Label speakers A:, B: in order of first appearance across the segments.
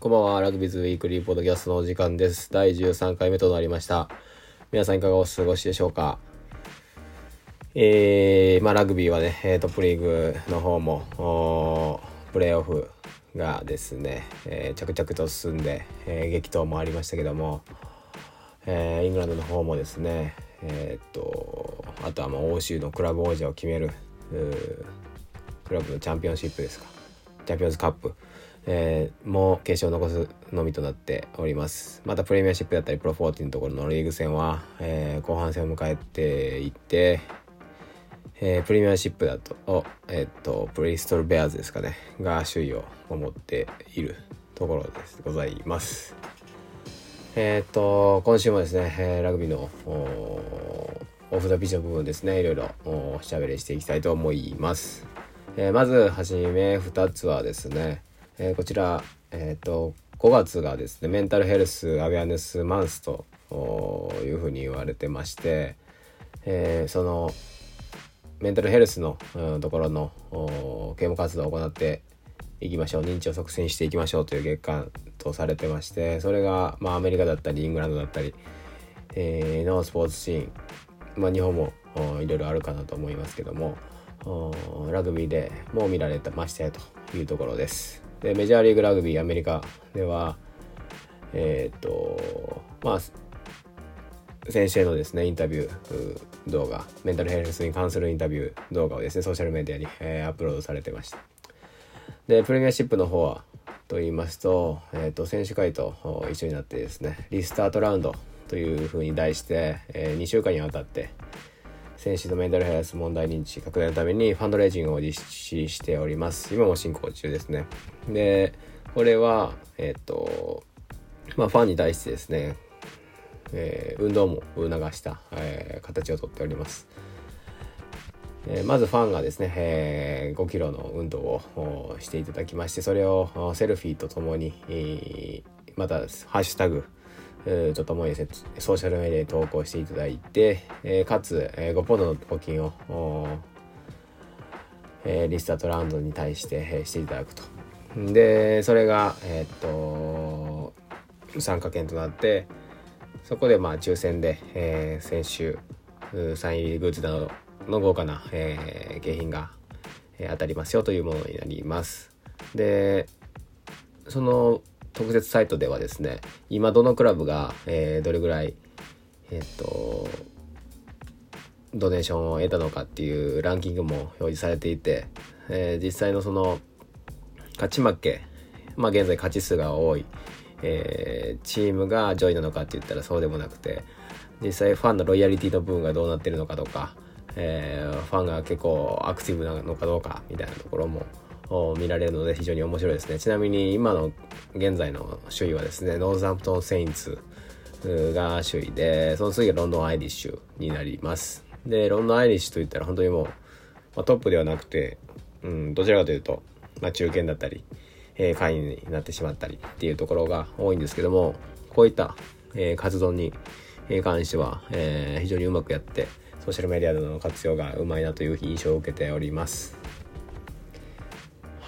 A: こんばんは、ラグビーズウィークリーポッドキャストのお時間です。第13回目となりました。皆さんいかがお過ごしでしょうか？えー、まあラグビーはね、えー、トップリーグの方も、プレーオフがですね、えー、着々と進んで、えー、激闘もありましたけども、えー、イングランドの方もですね、えー、っと、あとはまあ欧州のクラブ王者を決める、クラブのチャンピオンシップですか、チャンピオンズカップ、えー、もう決勝を残すのみとなっております。またプレミアシップだったりプロ40のところのリーグ戦は、えー、後半戦を迎えていって、えー、プレミアシップだとえっとブリストル・ベアーズですかね。が首位を守っているところです。ございます。えっと今週もですね、えラグビーのオフ・ザ・ビジョン部分ですね。いろいろおしゃべりしていきたいと思います、えまずはじめ2つはですねえー、こちら、えっ、ー、と5月がですねメンタルヘルスアウェアネスマンスというふうに言われてまして、えー、そのメンタルヘルスの、ところの啓蒙活動を行っていきましょう認知を促進していきましょうという月間とされてましてそれが、まあ、アメリカだったりイングランドだったり、えー、のスポーツシーン、まあ、日本もいろいろあるかなと思いますけどもラグビーでも見られてましたよと。いうところです。でメジャーリーグラグビーアメリカではえっ、とまあ先生のですねインタビュー動画メンタルヘルスに関するインタビュー動画をですねソーシャルメディアに、えー、アップロードされてましたでプレミアシップの方はと言いますと,、えーと、選手会と一緒になってですねリスタートラウンドというふうに題して、えー、2週間にわたって選手のメンタルヘルス問題認知拡大のためにファンドレイジングを実施しております。今も進行中ですね。で、これは、えっ、と、まあ、ファンに対してですね、えー、運動も促した、えー、形をとっております。えー、まずファンがですね、えー、5キロの運動をしていただきましてそれをセルフィーとともに、またハッシュタグとともにソーシャルメディアに投稿していただいて、えー、かつ、えー、5ポンドの募金を、えー、リスタートラウンドに対して、えー、していただくと。でそれが、えー、っと参加券となってそこでまあ抽選で、えー、先週サイン入りグッズなどの豪華な、えー、景品が、えー、当たりますよというものになります。でその特設サイトではですね今どのクラブが、えー、どれぐらいえっ、とドネーションを得たのかっていうランキングも表示されていて、えー、実際のその勝ち負けまあ現在勝ち数が多い、えー、チームが上位なのかって言ったらそうでもなくて実際ファンのロイヤリティの部分がどうなってるのかとか、えー、ファンが結構アクティブなのかどうかみたいなところも見られるので非常に面白いですね。ちなみに今の現在の首位はですねノーザンプトン・セインツが首位でその次がロンドン・アイリッシュになります。でロンドン・アイリッシュといったら本当にもう、まあ、トップではなくて、うん、どちらかというと、まあ、中堅だったり、えー、会員になってしまったりっていうところが多いんですけどもこういった、えー、活動に関しては、えー、非常にうまくやってソーシャルメディアでの活用がうまいなという印象を受けております。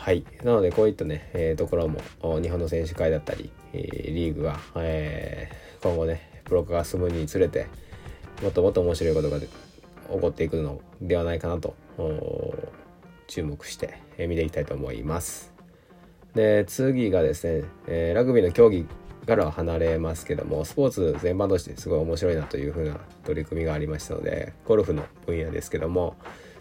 A: はい。なので、こういったね、えー、ところも、日本の選手会だったり、えー、リーグが、えー、今後ね、プロ化が進むにつれて、もっともっと面白いことが起こっていくのではないかなと、注目して、えー、見ていきたいと思います。で、次がですね、えー、ラグビーの競技からは離れますけども、スポーツ全般としてすごい面白いなというふうな取り組みがありましたので、ゴルフの分野ですけども、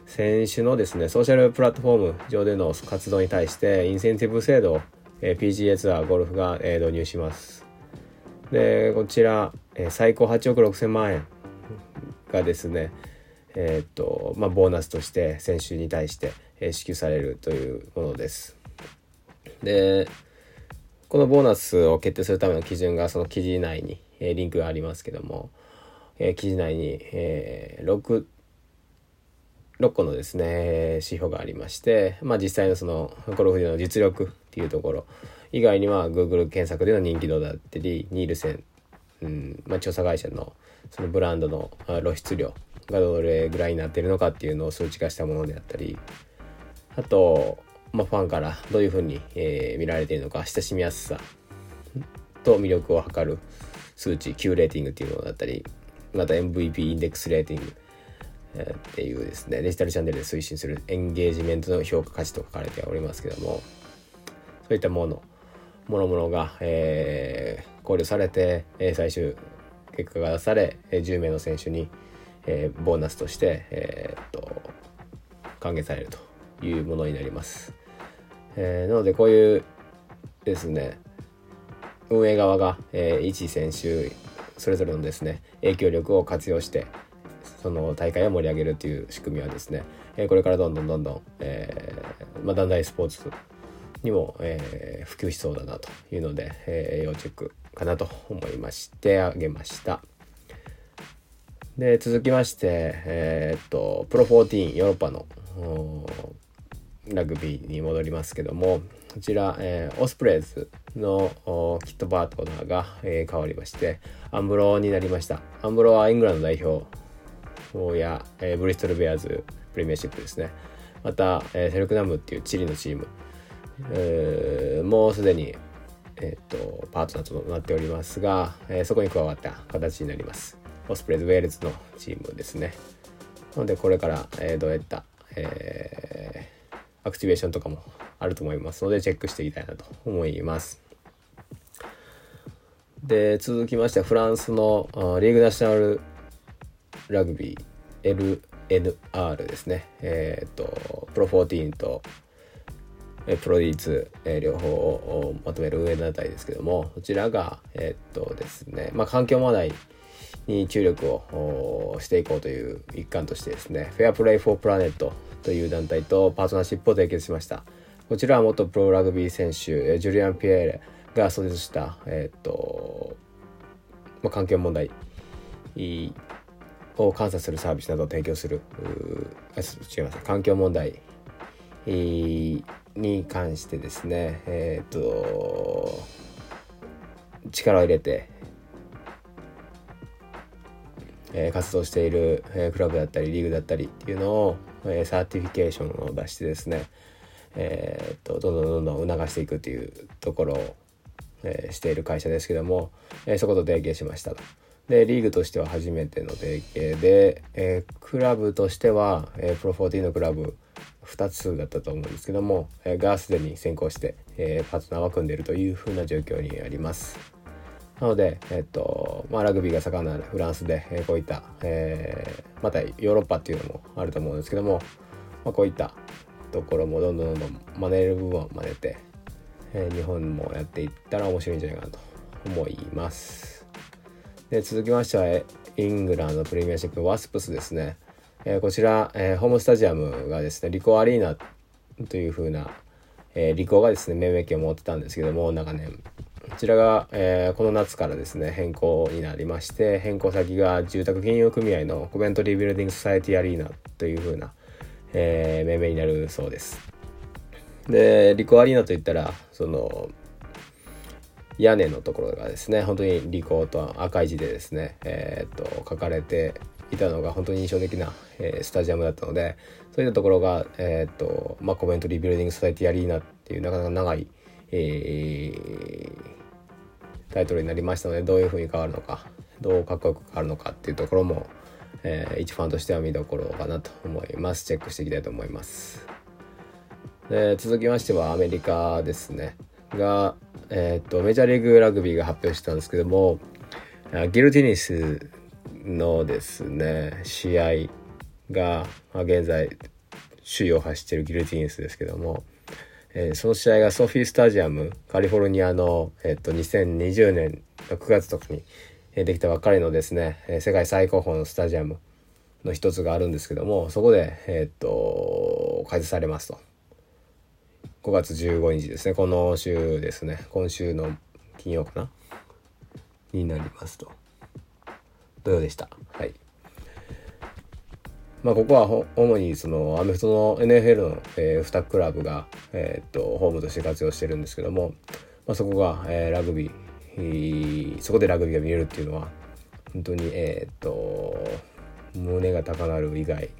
A: 選手のですね、ソーシャルプラットフォーム上での活動に対して、インセンティブ制度を、PGA ツアーゴルフが、導入します。で、こちら、最高8億6千万円がですね、えー、っと、まあ、ボーナスとして選手に対して、支給されるというものです。で、このボーナスを決定するための基準がその記事内に、え、リンクがありますけども、え、記事内に、えー、6 6個のですね指標がありまして、まあ、実際のそのゴルフでの実力っていうところ以外には Google 検索での人気度だったりニールセン、うんまあ、調査会社のそのブランドの露出量がどれぐらいになってるのかっていうのを数値化したものであったりあと、まあ、ファンからどういうふうに、えー、見られているのか親しみやすさと魅力を測る数値 Q レーティングっていうのだったりまた MVP インデックスレーティングっていうですねデジタルチャンネルで推進するエンゲージメントの評価価値と書かれておりますけどもそういったものもろもろが、えー、考慮されて、え最終結果が出され、え10名の選手に、えボーナスとして、えー、っと還元されるというものになります。えなのでこういうですね運営側が、えー、一選手それぞれのですね影響力を活用してその大会を盛り上げるという仕組みはですね、え、これからどんどんどんどん、えーまあ、団体スポーツにも、えー、普及しそうだなというので、えー、要チェックかなと思いましてあげました。で続きましてえー、っとプロ14ヨーロッパのラグビーに戻りますけどもこちら、えー、オスプレイズのキットパートナーが、えー、変わりましてアンブローになりましたアンブロはイングランド代表や、えー、ブリストル・ベアーズプレミアシップですね。また、えー、セルクナムっていうチリのチーム、えー、もうすでに、えーと、パートナーとなっておりますが、えー、そこに加わった形になります。オスプレイズ・ウェールズのチームですね。なのでこれから、えー、どういった、えー、アクティベーションとかもあると思いますのでチェックしていきたいなと思います。で続きましてフランスのリーグナショナルラグビー LNR ですねえっ、とプロ14とプロ D2、えー、両方をまとめる運営団体ですけどもこちらがえっ、とですねまあ環境問題に注力をしていこうという一環としてですねフェアプレイフォープラネットという団体とパートナーシップを締結しました。こちらは元プロラグビー選手ジュリアン・ピエーレが創設した、えー、っとまあ、環境問題を観察するサービスなどを提供する。違います。環境問題。に関してですね。えー、っと力を入れて、えー、活動している、えー、クラブだったりリーグだったりっていうのを、えー、サーティフィケーションを出してですね。えー、っとどんどんどんどん促していくというところを、えー、している会社ですけども、えー、そこと提携しましたと。でリーグとしては初めての提携で、えー、クラブとしては、えー、プロ14のクラブ2つだったと思うんですけども、えー、がすでに先行して、えー、パートナーは組んでいるというふうな状況にあります。なので、えっとまあ、ラグビーが盛んなフランスで、えー、こういった、えー、またヨーロッパっていうのもあると思うんですけども、まあ、こういったところもどんどんどんどん真似る部分は真似て、えー、日本もやっていったら面白いんじゃないかなと思います。で続きましてはイングランドプレミアシップワスプスですね。えー、こちら、えー、ホームスタジアムがですねリコアリーナという風な、えー、リコがですね命名権を持ってたんですけども長年こちらが、えー、この夏からですね変更になりまして変更先が住宅金融組合のコメントリービルディングソサエティアリーナという風なえー、命名になるそうです。でリコアリーナといったらその屋根のところがですね本当にリコと赤い字でですね、えー、っと書かれていたのが本当に印象的な、えー、スタジアムだったのでそういったところが、えー、っとまあ、コメントリビルディング・ソサイティアリーナっていうなかなか長い、えー、タイトルになりましたのでどういうふうに変わるのかどうかっこよく変わるのかっていうところもえー、一ファンとしては見どころかなと思います。チェックしていきたいと思います。で続きましてはアメリカですね。が、えー、っとメジャーリーグラグビーが発表したんですけどもギルティニスのですね試合が、まあ、現在首位を走ってるギルティニスですけども、えー、その試合がソフィースタジアムカリフォルニアの、えー、っと2020年6月とかにできたばっかりのですね世界最高峰のスタジアムの一つがあるんですけどもそこでえー、っと開催されますと。5月15日ですね。この週ですね。今週の金曜かな？になりますと。土曜でした。はい。まあここは主にそのアメフトの NFL の、えー、2クラブが、えー、っとホームとして活用してるんですけども、まあ、そこが、えー、ラグビーそこでラグビーが見れるっていうのは本当にえー、っと胸が高鳴る以外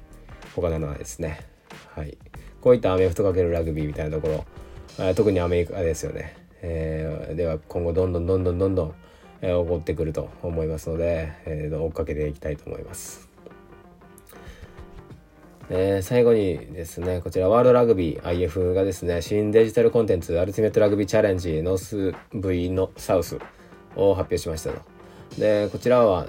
A: 他なのはですね。はい。こういったアメフトかけるラグビーみたいなところ特にアメリカですよね、えー、では今後どんどんどんどんどんどん、えー、起こってくると思いますので、えー、追っかけていきたいと思います。えー、最後にですね、こちらワールドラグビー IF がですね、新デジタルコンテンツアルティメットラグビーチャレンジノース V のサウスを発表しましたと。で、こちらは、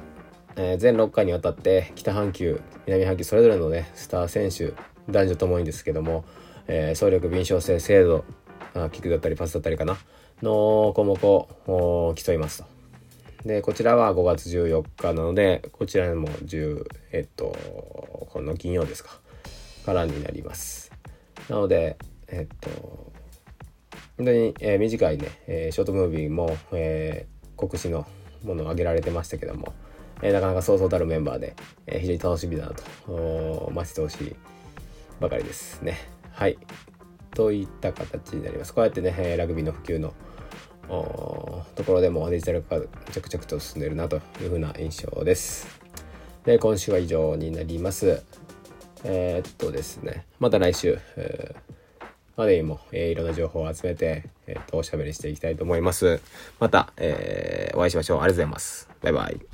A: えー、全6回にわたって北半球、南半球それぞれのね、スター選手、男女ともにですけども、えー、総力敏捷性精度、あキックだったりパスだったりかな、の項目を競いますと。で、こちらは5月14日なので、こちらも10、えっと、この金曜ですか、からになります。なので、えっと、本当に、えー、短いね、えー、ショートムービーも、えー、国史のものを挙げられてましたけども、えー、なかなかそうそうたるメンバーで、えー、非常に楽しみだなと待ち遠しいばかりですね。はい。といった形になります。こうやってね、ラグビーの普及のところでもデジタル化着々と進んでるなというふうな印象です。で、今週は以上になります。えー、っとですね、また来週、えーまでにも、えー、いろんな情報を集めて、えー、とおしゃべりしていきたいと思います。また、えー、お会いしましょう。ありがとうございます。バイバイ。